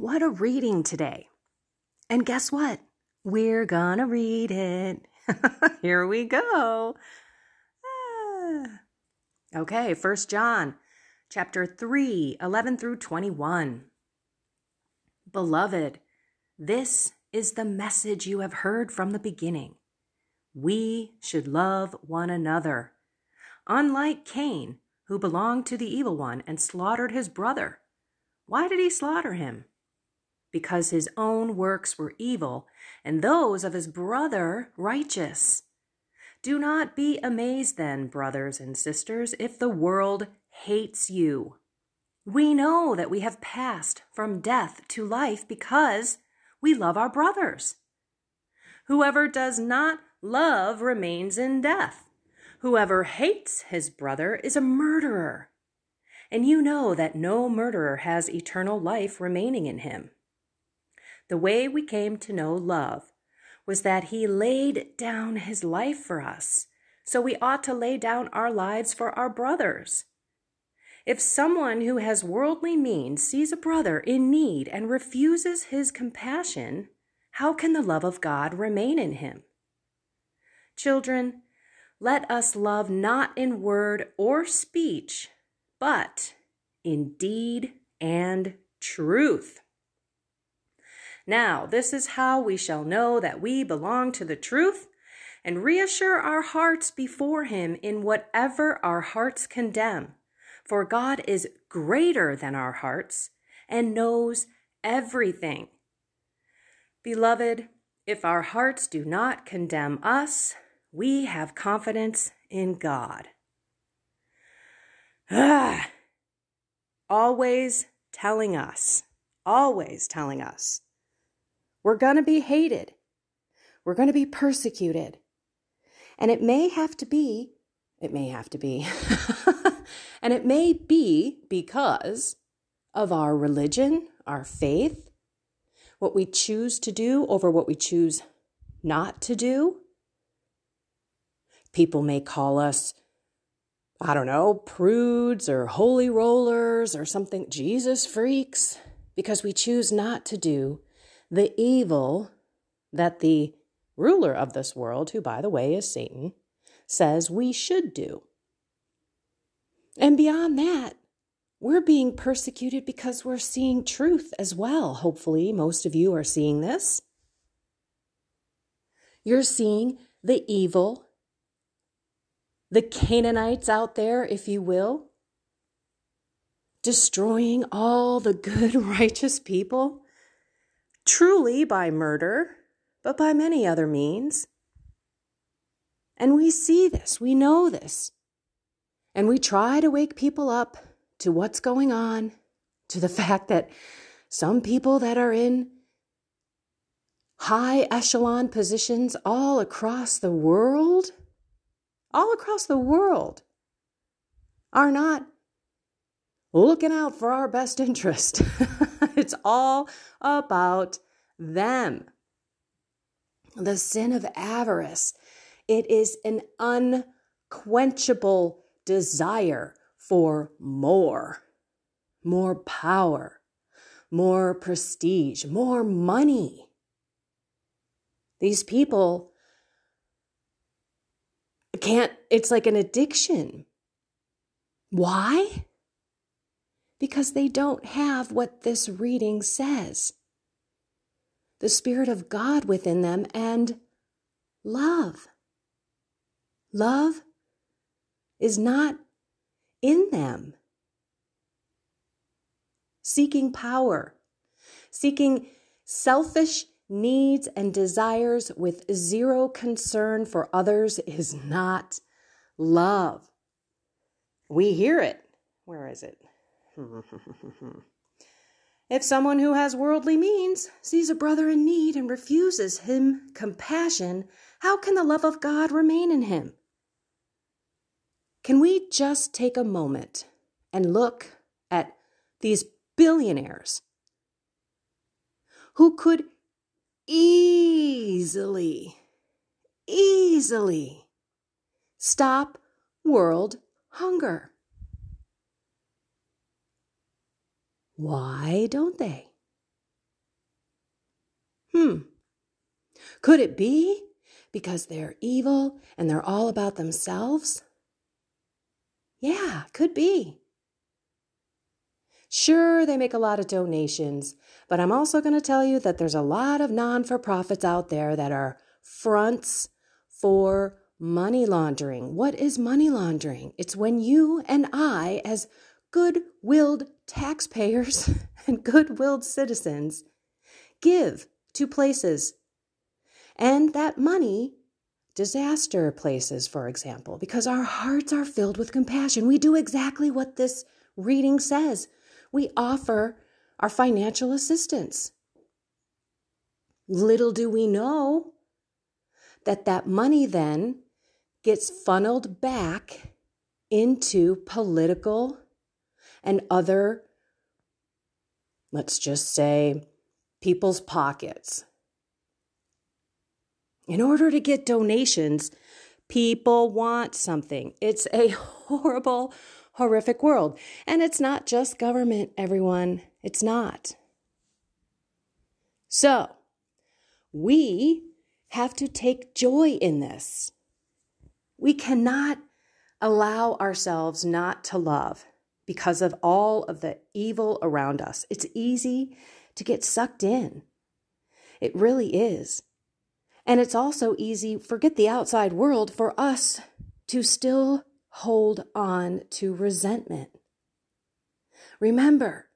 What a reading today. And guess what? We're gonna read it. Here we go. Ah. Okay, First John chapter 3, 11 through 21. Beloved, this is the message you have heard from the beginning. We should love one another. Unlike Cain, who belonged to the evil one and slaughtered his brother. Why did he slaughter him? Because his own works were evil and those of his brother righteous. Do not be amazed then, brothers and sisters, if the world hates you. We know that we have passed from death to life because we love our brothers. Whoever does not love remains in death. Whoever hates his brother is a murderer. And you know that no murderer has eternal life remaining in him. The way we came to know love was that he laid down his life for us. So we ought to lay down our lives for our brothers. If someone who has worldly means sees a brother in need and refuses his compassion, how can the love of God remain in him? Children, let us love not in word or speech, but in deed and truth. Now, this is how we shall know that we belong to the truth and reassure our hearts before Him in whatever our hearts condemn. For God is greater than our hearts and knows everything. Beloved, if our hearts do not condemn us, we have confidence in God. Ah, always telling us, always telling us, we're going to be hated. We're going to be persecuted. And it may have to be, it may have to be And it may be because of our religion, our faith, what we choose to do over what we choose not to do. People may call us, I don't know, prudes or holy rollers or something, Jesus freaks, because we choose not to do the evil that the ruler of this world, who by the way is Satan, says we should do. And beyond that, we're being persecuted because we're seeing truth as well. Hopefully, most of you are seeing this. You're seeing the evil, the Canaanites out there, if you will, destroying all the good, righteous people, truly by murder, but by many other means. And we see this, we know this. And we try to wake people up to what's going on, to the fact that some people that are in high echelon positions all across the world, all across the world, are not looking out for our best interest. it's all about them. The sin of avarice, it is an unquenchable desire for more, more power, more prestige, more money. These people can't, it's like an addiction. Why? Because they don't have what this reading says the Spirit of God within them and love. Love is not in them. Seeking power, seeking selfish needs and desires with zero concern for others is not love. We hear it. Where is it? if someone who has worldly means sees a brother in need and refuses him compassion, how can the love of God remain in him? Can we just take a moment and look at these billionaires who could easily, easily stop world hunger? Why don't they? Hmm. Could it be because they're evil and they're all about themselves? Yeah, could be. Sure, they make a lot of donations, but I'm also going to tell you that there's a lot of non for profits out there that are fronts for money laundering. What is money laundering? It's when you and I, as good willed taxpayers and good willed citizens, give to places. And that money, disaster places, for example, because our hearts are filled with compassion. We do exactly what this reading says we offer our financial assistance. Little do we know that that money then gets funneled back into political and other, let's just say, people's pockets. In order to get donations, people want something. It's a horrible, horrific world. And it's not just government, everyone. It's not. So, we have to take joy in this. We cannot allow ourselves not to love because of all of the evil around us. It's easy to get sucked in. It really is. And it's also easy, forget the outside world, for us to still hold on to resentment. Remember,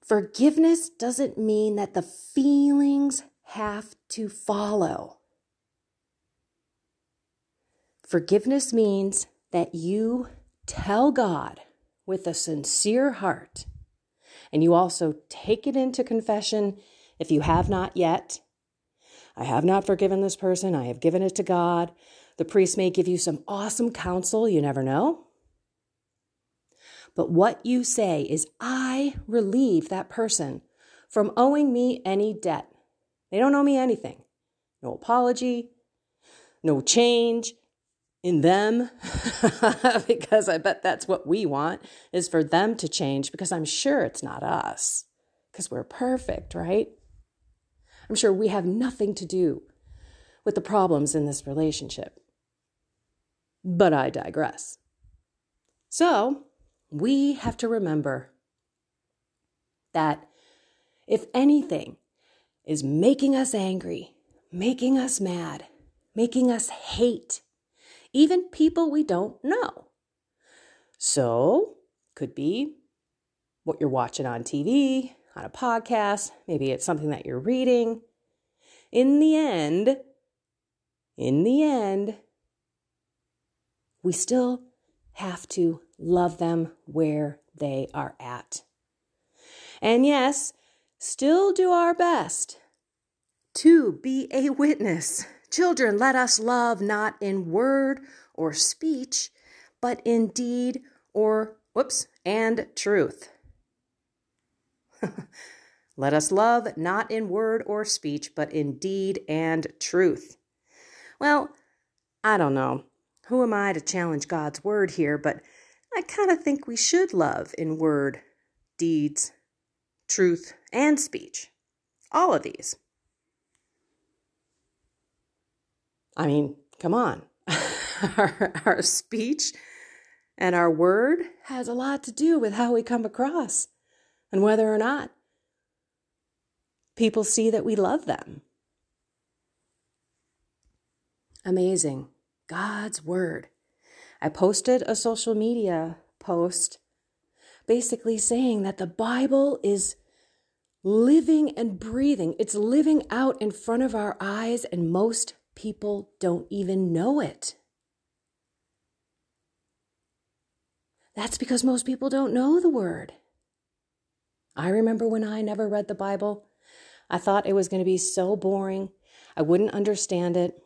forgiveness doesn't mean that the feelings have to follow. Forgiveness means that you tell God with a sincere heart, and you also take it into confession if you have not yet. I have not forgiven this person. I have given it to God. The priest may give you some awesome counsel, you never know. But what you say is, I relieve that person from owing me any debt. They don't owe me anything. No apology, no change in them, because I bet that's what we want, is for them to change, because I'm sure it's not us, because we're perfect, right? I'm sure we have nothing to do with the problems in this relationship. But I digress. So, we have to remember that if anything is making us angry, making us mad, making us hate, even people we don't know. So, could be what you're watching on TV, on a podcast, maybe it's something that you're reading. In the end, in the end, we still have to love them where they are at. And yes, still do our best to be a witness. Children, let us love not in word or speech, but in deed or, whoops, and truth. let us love not in word or speech, but in deed and truth. Well, I don't know who am I to challenge God's word here? But I kind of think we should love in word, deeds, truth, and speech. All of these. I mean, come on. our, our speech and our word has a lot to do with how we come across and whether or not people see that we love them. Amazing. God's Word. I posted a social media post basically saying that the Bible is living and breathing. It's living out in front of our eyes, and most people don't even know it. That's because most people don't know the Word. I remember when I never read the Bible, I thought it was going to be so boring. I wouldn't understand it.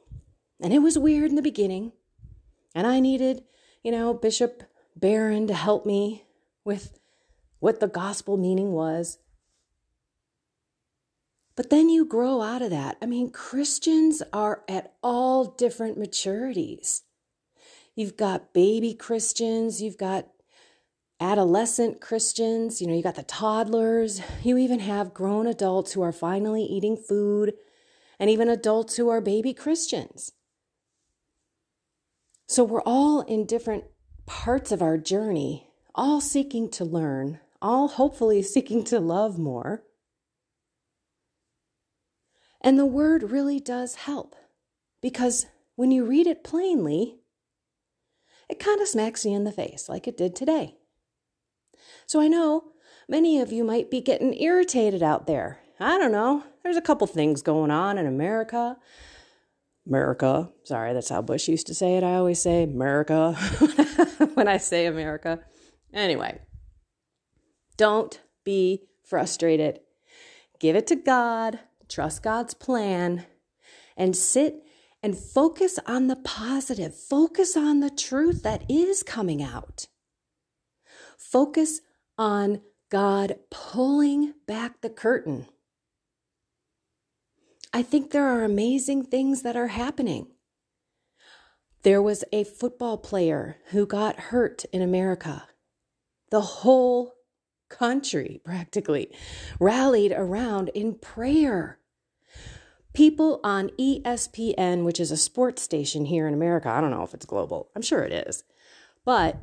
And it was weird in the beginning. And I needed, you know, Bishop Barron to help me with what the gospel meaning was. But then you grow out of that. I mean, Christians are at all different maturities. You've got baby Christians, you've got adolescent Christians, you know, you got the toddlers, you even have grown adults who are finally eating food, and even adults who are baby Christians. So we're all in different parts of our journey, all seeking to learn, all hopefully seeking to love more. And the word really does help because when you read it plainly, it kind of smacks you in the face like it did today. So I know many of you might be getting irritated out there. I don't know. There's a couple things going on in America. America. Sorry, that's how Bush used to say it. I always say America when I say America. Anyway, don't be frustrated. Give it to God, trust God's plan, and sit and focus on the positive. Focus on the truth that is coming out. Focus on God pulling back the curtain. I think there are amazing things that are happening. There was a football player who got hurt in America. The whole country practically rallied around in prayer. People on ESPN, which is a sports station here in America, I don't know if it's global, I'm sure it is, but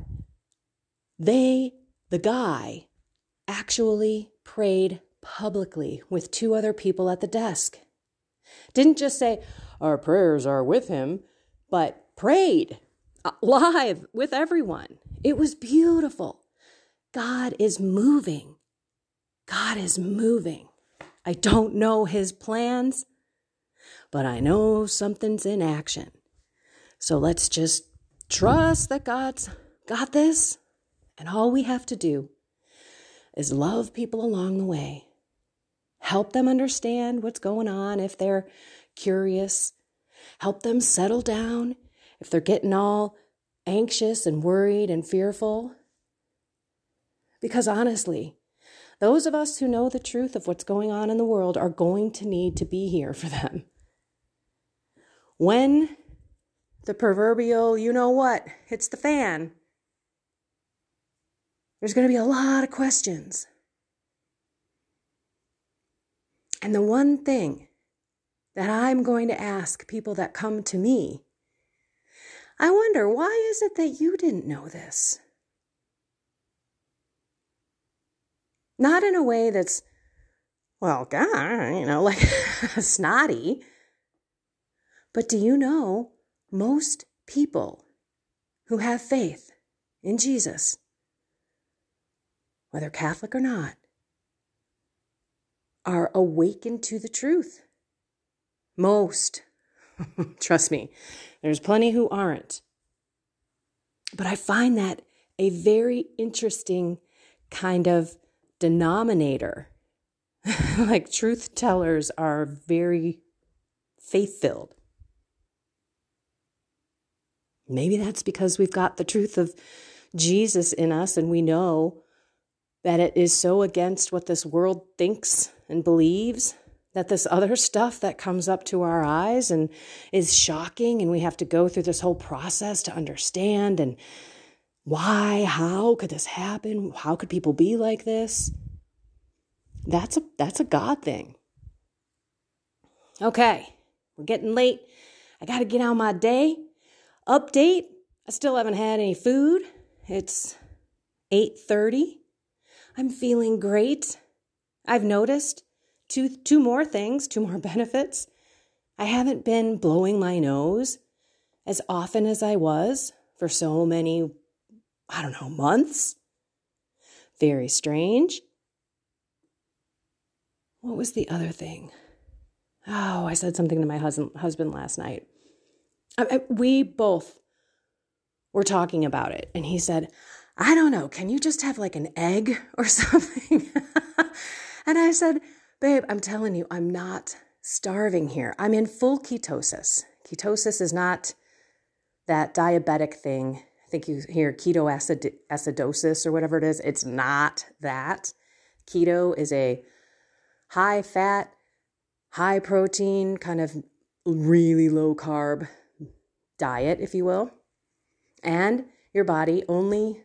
they, the guy, actually prayed publicly with two other people at the desk. Didn't just say, Our prayers are with him, but prayed uh, live with everyone. It was beautiful. God is moving. God is moving. I don't know his plans, but I know something's in action. So let's just trust that God's got this and all we have to do is love people along the way, help them understand what's going on if they're curious, help them settle down if they're getting all anxious and worried and fearful. Because honestly, those of us who know the truth of what's going on in the world are going to need to be here for them. When the proverbial, you know what, hits the fan, there's going to be a lot of questions. And the one thing that I'm going to ask people that come to me, I wonder, why is it that you didn't know this? Not in a way that's, well, God, you know, like snotty. But do you know most people who have faith in Jesus whether Catholic or not, are awakened to the truth. Most. Trust me, there's plenty who aren't. But I find that a very interesting kind of denominator. like truth tellers are very faith filled. Maybe that's because we've got the truth of Jesus in us and we know that it is so against what this world thinks and believes that this other stuff that comes up to our eyes and is shocking and we have to go through this whole process to understand and why how could this happen? How could people be like this? That's a that's a god thing. Okay we're getting late. I got to get on my day update i still haven't had any food it's 8:30 I'm feeling great. I've noticed two, two more things, two more benefits. I haven't been blowing my nose as often as I was for so many, I don't know, months. Very strange. What was the other thing? Oh, I said something to my husband, husband last night. We both were talking about it, and he said, I don't know, can you just have like an egg or something? and I said, Babe, I'm telling you, I'm not starving here. I'm in full ketosis. Ketosis is not that diabetic thing. I think you hear ketoacidosis or whatever it is. It's not that. Keto is a high fat, high protein, kind of really low carb diet, if you will. And your body only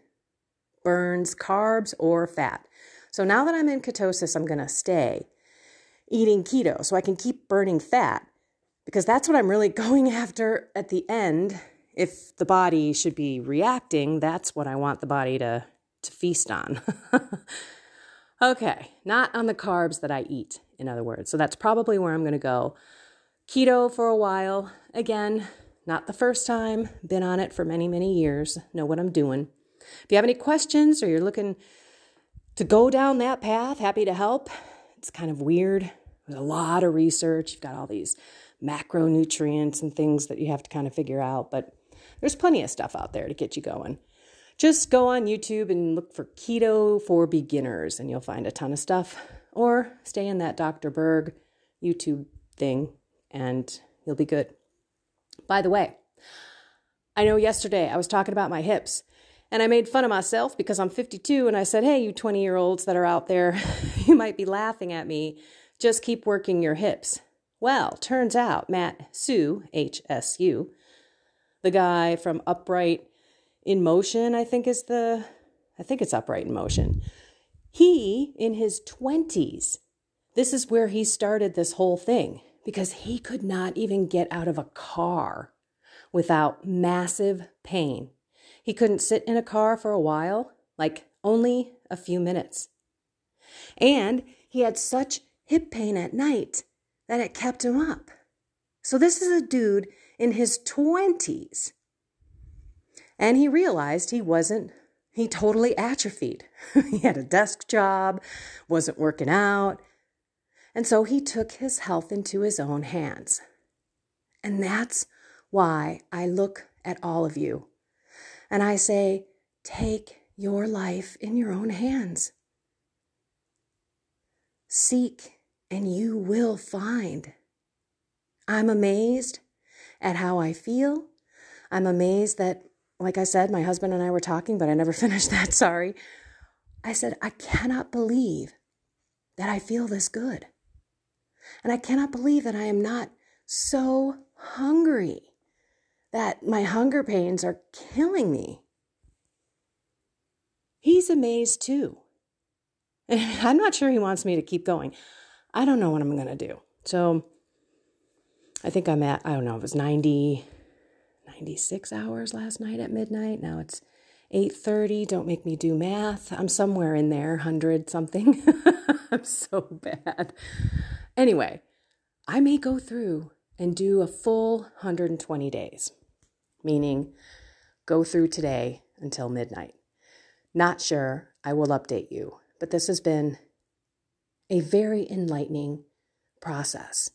burns carbs or fat. So now that I'm in ketosis, I'm going to stay eating keto so I can keep burning fat because that's what I'm really going after at the end. If the body should be reacting, that's what I want the body to, to feast on. okay, not on the carbs that I eat, in other words. So that's probably where I'm going to go. Keto for a while. Again, not the first time, been on it for many, many years, know what I'm doing. If you have any questions or you're looking to go down that path, happy to help. It's kind of weird. There's a lot of research. You've got all these macronutrients and things that you have to kind of figure out, but there's plenty of stuff out there to get you going. Just go on YouTube and look for keto for beginners, and you'll find a ton of stuff. Or stay in that Dr. Berg YouTube thing, and you'll be good. By the way, I know yesterday I was talking about my hips, and I made fun of myself because I'm 52, and I said, Hey, you 20 year olds that are out there, you might be laughing at me. Just keep working your hips. Well, turns out Matt Hsu, HSU, the guy from Upright in Motion, I think is the, I think it's Upright in Motion. He, in his 20s, this is where he started this whole thing because he could not even get out of a car without massive pain. He couldn't sit in a car for a while, like only a few minutes. And he had such hip pain at night that it kept him up. So, this is a dude in his 20s. And he realized he wasn't, he totally atrophied. he had a desk job, wasn't working out. And so he took his health into his own hands. And that's why I look at all of you and I say, take your life in your own hands. Seek and you will find. I'm amazed at how I feel. I'm amazed that, like I said, my husband and I were talking, but I never finished that. Sorry. I said, I cannot believe that I feel this good. And I cannot believe that I am not so hungry, that my hunger pains are killing me. He's amazed too. I'm not sure he wants me to keep going. I don't know what I'm going to do. So I think I'm at, I don't know, it was 90, 96 hours last night at midnight. Now it's 8.30. Don't make me do math. I'm somewhere in there, 100 something. I'm so bad. Anyway, I may go through and do a full 120 days, meaning go through today until midnight. Not sure. I will update you. But this has been a very enlightening process.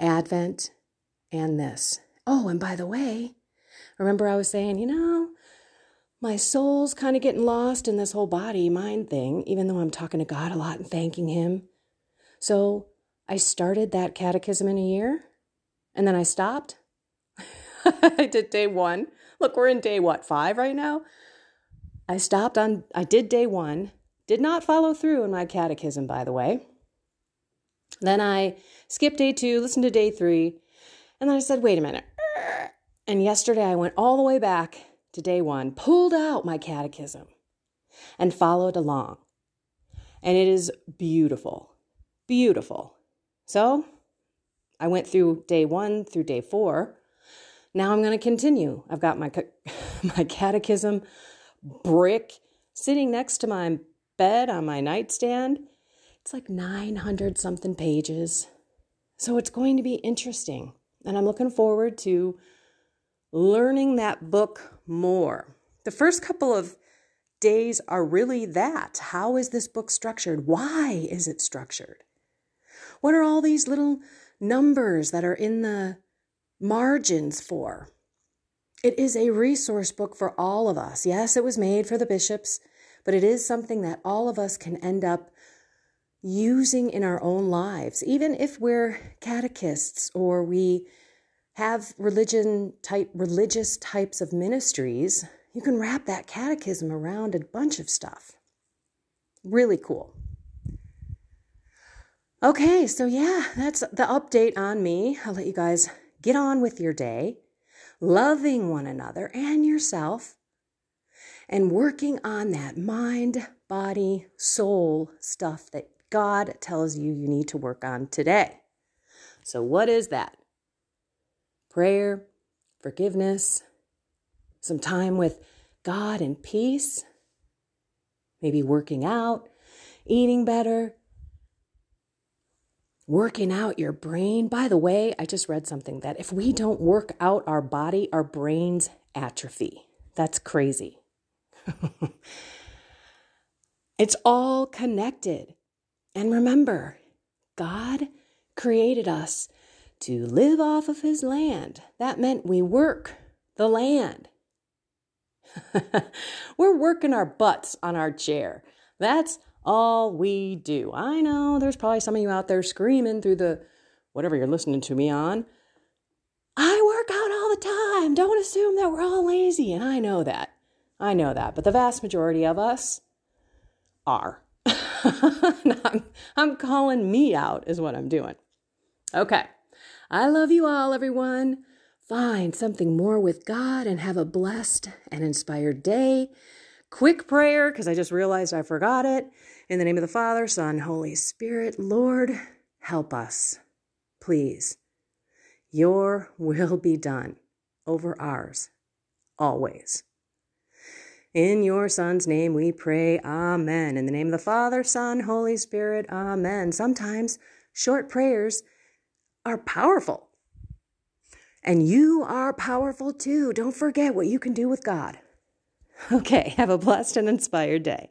Advent and this. Oh, and by the way, remember I was saying, you know, my soul's kind of getting lost in this whole body mind thing, even though I'm talking to God a lot and thanking Him. So I started that catechism in a year and then I stopped. I did day one. Look, we're in day what, five right now? I stopped on, I did day one did not follow through in my catechism, by the way. Then I skipped day two, listened to day three, and then I said, wait a minute. And yesterday I went all the way back to day one, pulled out my catechism, and followed along. And it is beautiful, beautiful. So I went through day one through day four. Now I'm going to continue. I've got my, my catechism brick sitting next to my bed on my nightstand. It's like 900 something pages. So it's going to be interesting. And I'm looking forward to learning that book more. The first couple of days are really that. How is this book structured? Why is it structured? What are all these little numbers that are in the margins for? It is a resource book for all of us. Yes, it was made for the bishops but it is something that all of us can end up using in our own lives, even if we're catechists or we have religion type religious types of ministries, you can wrap that catechism around a bunch of stuff. Really cool. Okay, so yeah, that's the update on me. I'll let you guys get on with your day, loving one another and yourself and working on that mind, body, soul stuff that God tells you you need to work on today. So, what is that? Prayer, forgiveness, some time with God and peace, maybe working out, eating better, working out your brain. By the way, I just read something that if we don't work out our body, our brains atrophy. That's crazy. it's all connected. And remember, God created us to live off of his land. That meant we work the land. We're working our butts on our chair. That's all we do. I know there's probably some of you out there screaming through the whatever you're listening to me on. I work out all the time. Don't assume that we're all lazy. And I know that. I know that. But the vast majority of us are. I'm, I'm calling me out, is what I'm doing. Okay. I love you all, everyone. Find something more with God and have a blessed and inspired day. Quick prayer, because I just realized I forgot it. In the name of the Father, Son, Holy Spirit, Lord, help us. Please. Your will be done over ours, always. In your Son's name we pray, Amen. In the name of the Father, Son, Holy Spirit, Amen. Sometimes short prayers are powerful. And you are powerful too. Don't forget what you can do with God. Okay, have a blessed and inspired day.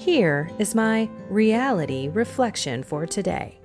Here is my reality reflection for today.